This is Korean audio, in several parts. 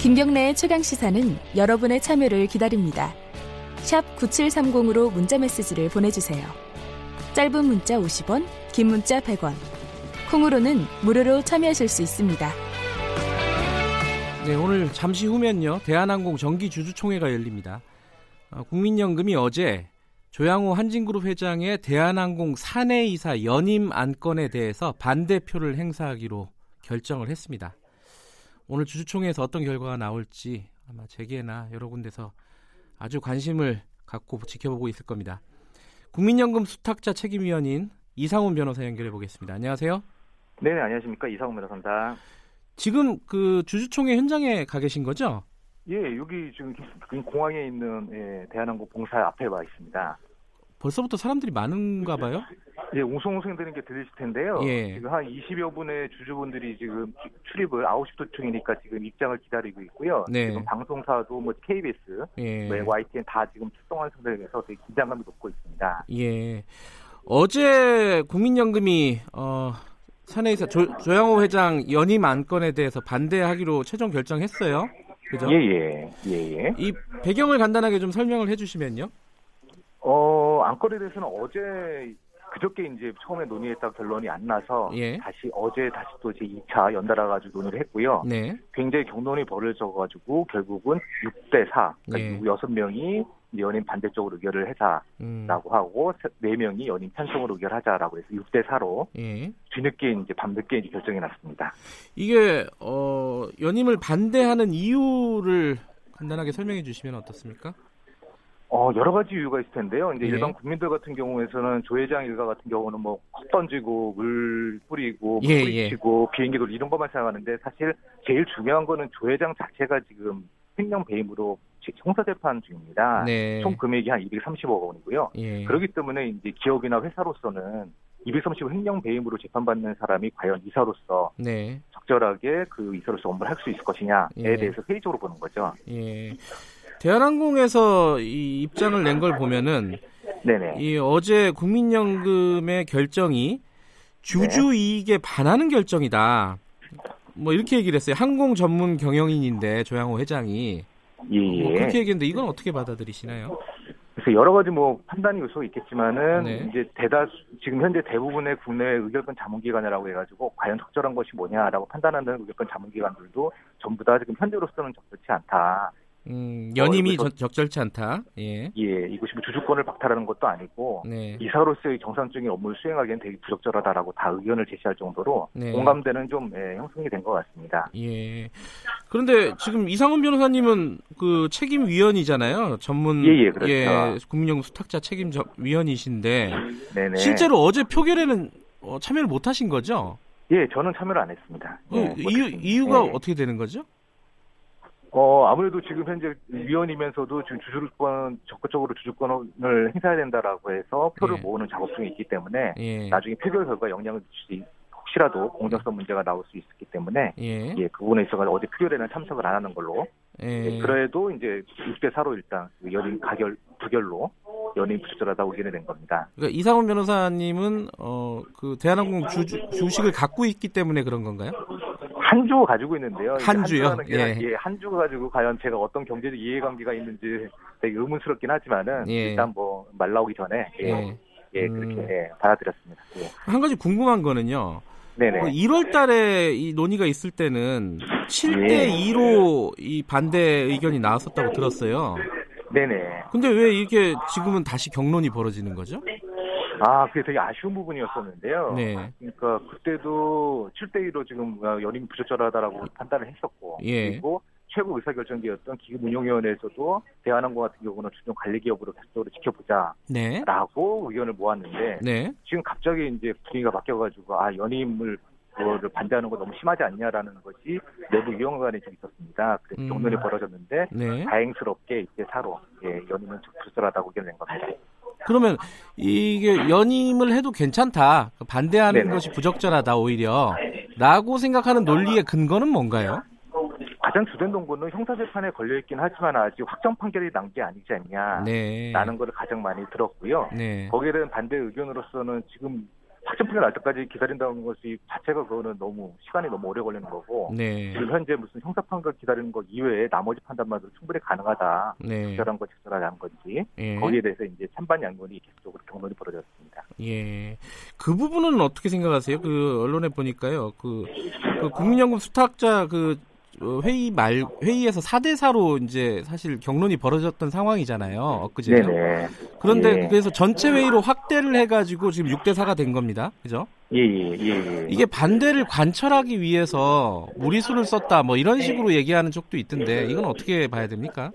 김경래의 최강 시사는 여러분의 참여를 기다립니다. 샵 9730으로 문자 메시지를 보내주세요. 짧은 문자 50원, 긴 문자 100원. 콩으로는 무료로 참여하실 수 있습니다. 네, 오늘 잠시 후면요. 대한항공 정기 주주총회가 열립니다. 어, 국민연금이 어제 조양호 한진그룹 회장의 대한항공 사내 이사 연임 안건에 대해서 반대표를 행사하기로 결정을 했습니다. 오늘 주주총회에서 어떤 결과가 나올지 아마 재계나 여러 군데서 아주 관심을 갖고 지켜보고 있을 겁니다. 국민연금 수탁자 책임위원인 이상훈 변호사 연결해 보겠습니다. 안녕하세요. 네, 안녕하십니까 이상훈 변호사입니다. 지금 그 주주총회 현장에 가 계신 거죠? 예, 여기 지금 공항에 있는 예, 대한항공 봉사 앞에 와 있습니다. 벌써부터 사람들이 많은가 봐요? 예, 웅성웅성 되는 게 들리실 텐데요. 예. 지금 한 20여 분의 주주분들이 지금 출입을 9시 도중이니까 지금 입장을 기다리고 있고요. 네. 지금 방송사도 뭐 KBS, 예. 뭐 YTN 다 지금 출동한 상태에서 되게 긴장감이 높고 있습니다. 예. 어제 국민연금이 어, 사내에서 조, 조양호 회장 연임 안건에 대해서 반대하기로 최종 결정했어요. 그죠? 예, 예, 예, 예. 이 배경을 간단하게 좀 설명을 해주시면요. 어, 안건에 대해서는 어제 그저께 이제 처음에 논의했다 결론이 안 나서 예. 다시 어제 다시 또 이제 2차 연달아 가지고 논의를 했고요. 네. 굉장히 경론이 벌어져 가지고 결국은 6대 4. 예. 그러니까 6명이 연임 반대쪽으로 의결을 해자라고 음. 하고 4명이 연임 찬성으로 의결하자라고 해서 6대 4로 예. 뒤늦게 이제 밤늦게 이제 결정이 났습니다. 이게 어, 연임을 반대하는 이유를 간단하게 설명해 주시면 어떻습니까? 어, 여러 가지 이유가 있을 텐데요. 이제 예. 일반 국민들 같은 경우에서는 조 회장 일가 같은 경우는 뭐 컵 던지고 물 뿌리고 예, 뿌리치고 비행기 돌 이런 것만 생각하는데 사실 제일 중요한 거는 조 회장 자체가 지금 횡령 배임으로 형사 재판 중입니다. 네. 총 금액이 한 230억 원이고요. 예. 그렇기 때문에 이제 기업이나 회사로서는 230억 횡령 배임으로 재판받는 사람이 과연 이사로서 네. 적절하게 그 이사로서 업무를 할 수 있을 것이냐에 예. 대해서 회의적으로 보는 거죠. 예. 대한항공에서 이 입장을 낸 걸 보면은 네네. 이 어제 국민연금의 결정이 주주 이익에 반하는 결정이다. 뭐 이렇게 얘기를 했어요. 항공 전문 경영인인데 조양호 회장이 예, 뭐 예. 그렇게 얘기했는데 이건 어떻게 받아들이시나요? 그래서 여러 가지 뭐 판단 요소 있겠지만은 네. 이제 대다수 지금 현재 대부분의 국내 의결권 자문기관이라고 해가지고 과연 적절한 것이 뭐냐라고 판단하는 의결권 자문기관들도 전부 다 지금 현재로서는 적절치 않다. 음, 연임이 어, 적- 적절치 않다. 예. 예, 이것이 뭐 주주권을 박탈하는 것도 아니고 네. 이사로서의 정상적인 업무를 수행하기엔 되게 부적절하다라고 다 의견을 제시할 정도로 네. 공감대는 좀 예, 형성이 된 것 같습니다. 예. 그런데 지금 이상훈 변호사님은 그 책임 위원이잖아요. 전문 예, 예, 그렇죠. 국민연금 수탁자 책임 저- 위원이신데 네네. 실제로 어제 표결에는 어, 참여를 못 하신 거죠? 예, 저는 참여를 안 했습니다. 그 예, 이유, 못했습니다. 이유가 예. 어떻게 되는 거죠? 어, 아무래도 지금 현재 위원이면서도 지금 주주권, 적극적으로 주주권을 행사해야 된다라고 해서 표를 예. 모으는 작업 중에 있기 때문에 예. 나중에 표결 결과 영향을 줄 수, 혹시라도 공정성 문제가 나올 수 있기 때문에 예. 예, 그 부분에 있어서 어제 표결에는 참석을 안 하는 걸로 예. 예, 그래도 이제 6대 4로 일단 그 연임 가결, 부결로 연임 부적절하다고 의견이 된 겁니다. 그러니까 이상훈 변호사님은 어, 그 대한항공 주, 주식을 갖고 있기 때문에 그런 건가요? 한 주 가지고 있는데요. 한 주요? 게 예. 예, 한 주 가지고 과연 제가 어떤 경제적 이해관계가 있는지 되게 의문스럽긴 하지만은 예. 일단 뭐 말 나오기 전에 예, 예. 예, 음. 그렇게 예, 받아들였습니다. 예. 한 가지 궁금한 거는요. 네네. 1월 달에 이 논의가 있을 때는 7대 예. 2로 이 반대 의견이 나왔었다고 들었어요. 네네. 근데 왜 이렇게 지금은 다시 경론이 벌어지는 거죠? 아, 그게 되게 아쉬운 부분이었었는데요. 네. 그러니까 그때도 7대 2로 지금 어, 연임 부적절하다라고 판단을 했었고, 예. 그리고 최고 의사결정기였던 기금운용위원회에서도 대한항공 같은 경우는 주종 관리 기업으로 계속적으로 지켜보자라고 네. 의견을 모았는데 네. 지금 갑자기 이제 분위기가 바뀌어가지고 아 연임을 그거를 반대하는 거 너무 심하지 않냐라는 것이 내부 위원간에 좀 있었습니다. 그래서 음. 경론이 벌어졌는데 네. 다행스럽게 이제 사로 예, 연임은 좀 부적절하다고 의견을 낸 겁니다. 그러면 이게 연임을 해도 괜찮다. 반대하는 네네. 것이 부적절하다 오히려. 라고 생각하는 논리의 근거는 뭔가요? 가장 주된 동고는 형사재판에 걸려있긴 하지만 아직 확정 판결이 난 게 아니지 않냐. 네. 라는 거를 가장 많이 들었고요. 네. 거기에 대한 반대 의견으로서는 지금 확정표가 날 때까지 기다린다는 것이 자체가 그거는 너무 시간이 너무 오래 걸리는 거고 네. 지금 현재 무슨 형사 판결 기다리는 것 이외에 나머지 판단만으로 충분히 가능하다. 네. 적절한 거 적절하지 건지 예. 거기에 대해서 이제 찬반 양론이 계속적으로 경론이 벌어졌습니다. 예. 그 부분은 어떻게 생각하세요? 그 언론에 보니까요. 그, 그 국민연금 수탁자 그 어, 회의 말 회의에서 4대 4로 이제 사실 경론이 벌어졌던 상황이잖아요. 엊그제. 네네. 그런데 예. 그래서 전체 회의로 확대를 해 가지고 지금 6대 4가 된 겁니다. 그죠? 예 예 예, 예. 이게 반대를 관철하기 위해서 무리수를 썼다 뭐 이런 식으로 얘기하는 쪽도 있던데 이건 어떻게 봐야 됩니까?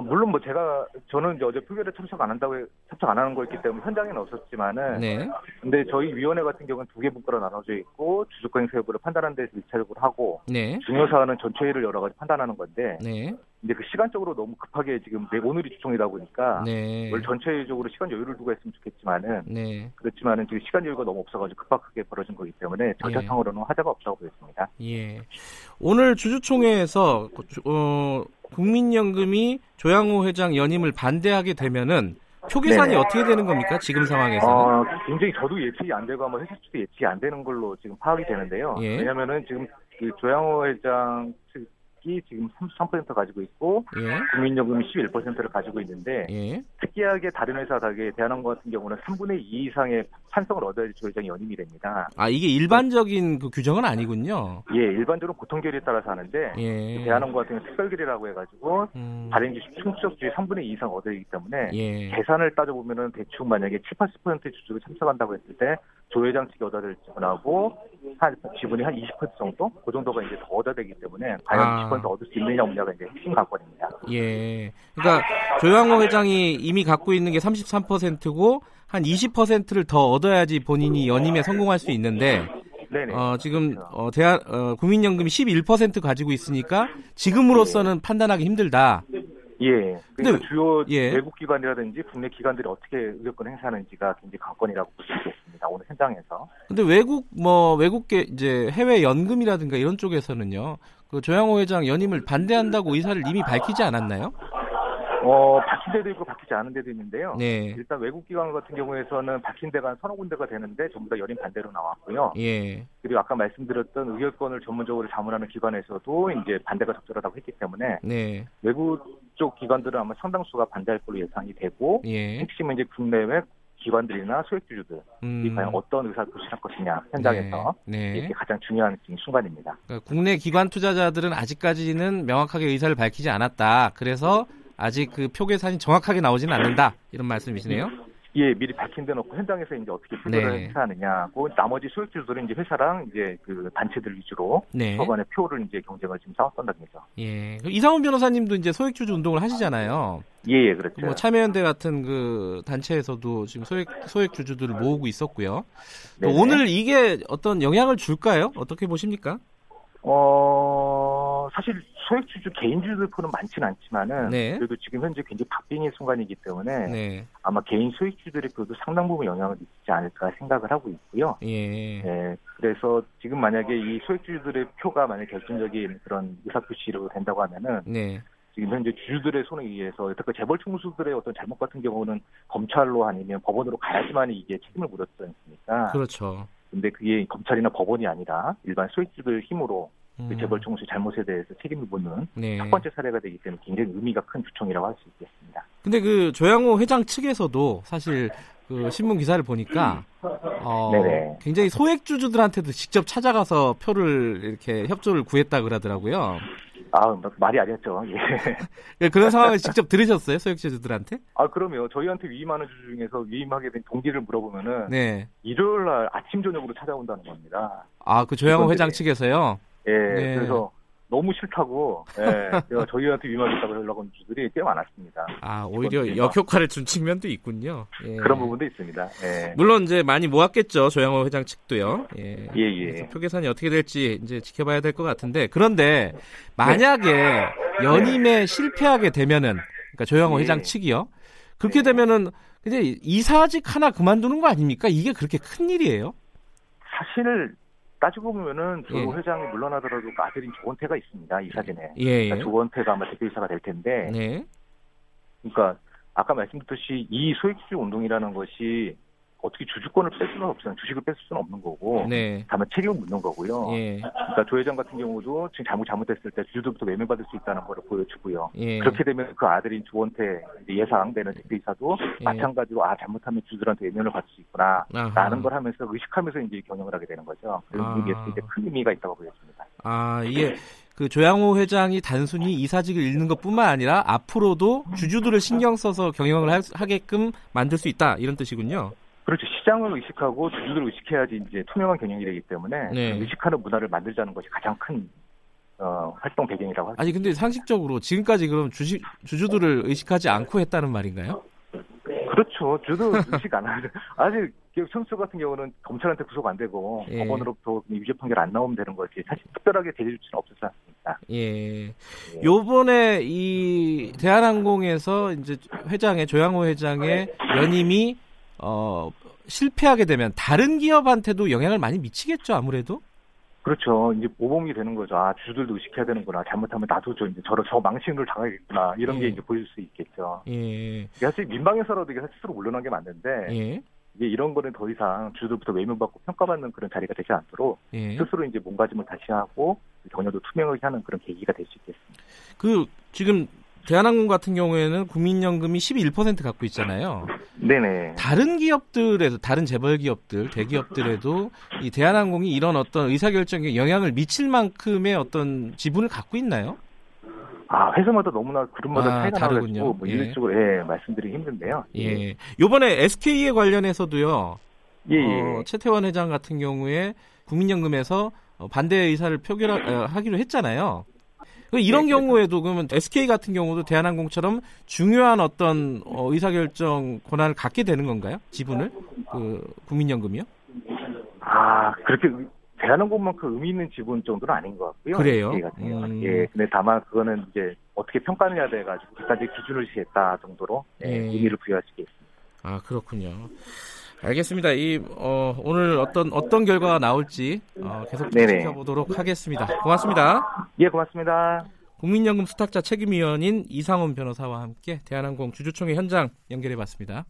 어 물론 뭐 제가 저는 이제 어제 표결에 참석 안 한다고 해- 참석 안 하는 거였기 때문에 현장에는 없었지만은 네. 근데 저희 위원회 같은 경우는 두 개 분과로 나눠져 있고 주주권 행사 여부를 판단하는 데서 일차적으로 하고 네. 중요 사안은 전체 회의를 여러 가지 판단하는 건데 네. 근데 그 시간적으로 너무 급하게 지금 내 오늘이 주총이다 보니까 네. 원래 전체적으로 시간 여유를 두고 했으면 좋겠지만은 네. 그렇지만은 지금 시간 여유가 너무 없어가지고 급하게 벌어진 거기 때문에 절차상으로는 화제가 없다고 보였습니다. 예. 오늘 주주총회에서 어, 국민연금이 조양호 회장 연임을 반대하게 되면은 표 계산이 네. 어떻게 되는 겁니까? 지금 상황에서는. 어, 굉장히 저도 예측이 안 되고 아마 회사 측도 예측이 안 되는 걸로 지금 파악이 되는데요. 예. 왜냐면은 지금 그 조양호 회장 측 이 지금 33% 가지고 있고 예. 국민연금이 11%를 가지고 있는데 예. 특이하게 다른 회사 다르게 대한항공 같은 경우는 3분의 2 이상의 찬성을 얻어야지 조 회장이 연임이 됩니다. 아, 이게 일반적인 그 규정은 아니군요. 예, 일반적으로 보통 결의에 따라서 하는데 예. 대한항공 같은 경우는 특별 결의라고 해가지고 음, 발행지 충수적 주의 3분의 2 이상 얻어야 되기 때문에 예. 계산을 따져 보면은 대충 만약에 7, 80% 주주가 참석한다고 했을 때 조회장 측이 얻어야 될 지분하고 한 지분이 한 20% 정도? 그 정도가 이제 더 얻어야 되기 때문에 과연 아. 20% 얻을 수 있느냐 없느냐가 이제 핵심 관건입니다. 예. 그러니까 조양호 회장이 이미 갖고 있는 게 33%고 한 20%를 더 얻어야지 본인이 연임에 성공할 수 있는데 네네. 어, 지금 어, 대한 어, 국민연금이 11% 가지고 있으니까 지금으로서는 판단하기 힘들다. 예. 근데 그러니까 주요 예. 외국 기관이라든지 국내 기관들이 어떻게 의결권 행사하는지가 굉장히 관건이라고 볼 수 있겠습니다. 오늘 현장에서. 근데 외국 뭐 외국계 이제 해외 연금이라든가 이런 쪽에서는요. 그 조양호 회장 연임을 반대한다고 의사를 이미 밝히지 않았나요? 어, 박힌 데도 있고 박히지 않은 데도 있는데요. 네. 일단 외국 기관 같은 경우에서는 박힌 데가 한 서너 군데가 되는데 전부 다 연임 반대로 나왔고요. 예. 그리고 아까 말씀드렸던 의결권을 전문적으로 자문하는 기관에서도 이제 반대가 적절하다고 했기 때문에 네. 외국 쪽 기관들은 아마 상당수가 반대할 걸로 예상이 되고 예. 핵심은 이제 국내외 기관들이나 소액주주들이 음. 과연 어떤 의사를 표시할 것이냐 현장에서 네. 네. 이게 가장 중요한 순간입니다. 그러니까 국내 기관 투자자들은 아직까지는 명확하게 의사를 밝히지 않았다. 그래서 아직 그 표 계산이 정확하게 나오지는 않는다. 이런 말씀이시네요. 예, 미리 밝힌 데 놓고 현장에서 이제 어떻게 표결을 네. 행사하느냐고 나머지 소액주주들은 이제 회사랑 이제 그 단체들 위주로 네. 서간의 표를 이제 경쟁을 지금 싸웠던 거죠. 예. 그 이상훈 변호사님도 이제 소액주주 운동을 하시잖아요. 예, 예, 그렇죠. 뭐 참여연대 같은 그 단체에서도 지금 소액 소액 주주들을 모으고 있었고요. 또. 오늘 이게 어떤 영향을 줄까요? 어떻게 보십니까? 어, 사실 소액주주 개인주주들 표는 많지는 않지만은 네. 그래도 지금 현재 굉장히 박빙의 순간이기 때문에 네. 아마 개인 소액주들의 표도 상당 부분 영향을 미치지 않을까 생각을 하고 있고요. 예. 네, 그래서 지금 만약에 이 소액주주들의 표가 만약 결정적인 그런 의사표시로 된다고 하면은 네. 지금 현재 주주들의 손에 의해서 여태껏 재벌 총수들의 어떤 잘못 같은 경우는 검찰로 아니면 법원으로 가야지만 이게 책임을 물었지 않습니까? 그렇죠. 근데 그게 검찰이나 법원이 아니라 일반 소액주들 힘으로 그 음, 재벌 총수의 잘못에 대해서 책임을 묻는 네. 첫 번째 사례가 되기 때문에 굉장히 의미가 큰 주총이라고 할 수 있겠습니다. 근데 그 조양호 회장 측에서도 사실 그 신문 기사를 보니까 어, 네네. 굉장히 소액 주주들한테도 직접 찾아가서 표를 이렇게 협조를 구했다 그러더라고요. 아, 말이 아니었죠. 예. 예, 그런 상황을 직접 들으셨어요, 소액 주주들한테? 아, 그럼요. 저희한테 위임하는 주주 중에서 위임하게 된 동기를 물어보면은 네. 일요일 날 아침 저녁으로 찾아온다는 겁니다. 아, 그 조양호. 회장 측에서요. 예, 네. 그래서 너무 싫다고 예, 제가 저희한테 위임하겠다고 연락 온 주들이 꽤 많았습니다. 아, 오히려 직원들이요. 역효과를 준 측면도 있군요. 예. 그런 부분도 있습니다. 예, 물론 이제 많이 모았겠죠, 조양호 회장 측도요. 예. 예, 예. 표 계산이 어떻게 될지 이제 지켜봐야 될 것 같은데 그런데 만약에 연임에 실패하게 되면은 그러니까 조영호 예. 회장 측이요 그렇게 네. 되면은 근데 이사직 하나 그만두는 거 아닙니까? 이게 그렇게 큰 일이에요? 사실 따지고 보면은 조 예. 회장이 물러나더라도 그 아들인 조원태가 있습니다. 이 사진에. 예. 예. 그러니까 조원태가 아마 대표이사가 될 텐데, 네. 그러니까 아까 말씀드렸듯이 이 소액주주 운동이라는 것이 어떻게 주주권을 뺄 수는 없어요. 주식을 뺄 수는 없는 거고. 네. 다만 책임을 묻는 거고요. 예. 그러니까 조 회장 같은 경우도 지금 잘못 잘못했을 때 주주들부터 외면받을 수 있다는 걸 보여주고요. 예. 그렇게 되면 그 아들인 조원태 예상되는 대표이사도 예. 마찬가지로 아 잘못하면 주주들한테 외면을 받을 수 있구나 아하. 라는 걸 하면서 의식하면서 이제 경영을 하게 되는 거죠. 그래서 아. 이게 이제 큰 의미가 있다고 보여집니다. 아, 이게 그 조양호 회장이 단순히 이사직을 잃는 것뿐만 아니라 앞으로도 주주들을 신경 써서 경영을 하, 하게끔 만들 수 있다 이런 뜻이군요. 그렇죠. 시장을 의식하고 주주들을 의식해야지 이제 투명한 경영이 되기 때문에 네. 그 의식하는 문화를 만들자는 것이 가장 큰 어, 활동 배경이라고 할수 아니 근데 상식적으로 지금까지 그럼 주식 주주들을 의식하지 않고 했다는 말인가요? 그렇죠. 저도 의식 안 하죠. 아직 기업 선수 같은 경우는 검찰한테 구속 안 되고 예. 법원으로부터 유죄 판결 안 나오면 되는 거지. 사실 특별하게 대리 조치는 없었지 않습니까? 예. 예. 요번에 이 대한항공에서 이제 회장의 조양호 회장의 연임이 어 실패하게 되면 다른 기업한테도 영향을 많이 미치겠죠 아무래도. 그렇죠. 이제 모범이 되는 거죠. 아, 주들도 의식해야 되는구나. 잘못하면 나도 저 이제 저런 저 망신을 당하겠구나. 이런 게 예. 이제 보일 수 있겠죠. 예. 사실 민방에서라도 이게 스스로 물러난 게 맞는데 예. 이게 이런 거는 더 이상 주들부터 외면받고 평가받는 그런 자리가 되지 않도록 예. 스스로 이제 몸가짐을 다시 하고 경영도 투명하게 하는 그런 계기가 될 수 있겠습니다. 그 지금 대한항공 같은 경우에는 국민연금이 12% 갖고 있잖아요. 네네. 다른 기업들에도 다른 재벌 기업들, 대기업들에도 이 대한항공이 이런 어떤 의사결정에 영향을 미칠 만큼의 어떤 지분을 갖고 있나요? 아, 회사마다 너무나 그룹마다 아, 차이가 다르군요. 뭐 예. 일률적으로 예, 말씀드리기 힘든데요. 예. 요번에 SK에 관련해서도요. 예, 예. 어, 최태원 회장 같은 경우에 국민연금에서 어, 반대 의사를 표결하기로 했잖아요. 그 이런 네, 경우에도 그러면 SK 같은 경우도 대한항공처럼 중요한 어떤 어, 의사결정 권한을 갖게 되는 건가요? 지분을 그 국민연금이요? 아, 그렇게 의- 대한항공만큼 의미 있는 지분 정도는 아닌 것 같고요. 그래요? 음. 예, 근데 다만 그거는 이제 어떻게 평가느냐 돼가지고 그까지 기준을 시했다 정도로 예, 예. 의미를 부여할 수 있겠습니다. 아 그렇군요. 알겠습니다. 이 어, 오늘 어떤 어떤 결과가 나올지 어, 계속. 지켜보도록 하겠습니다. 고맙습니다. 예, 고맙습니다. 국민연금 수탁자 책임위원인 이상원 변호사와 함께 대한항공 주주총회 현장 연결해봤습니다.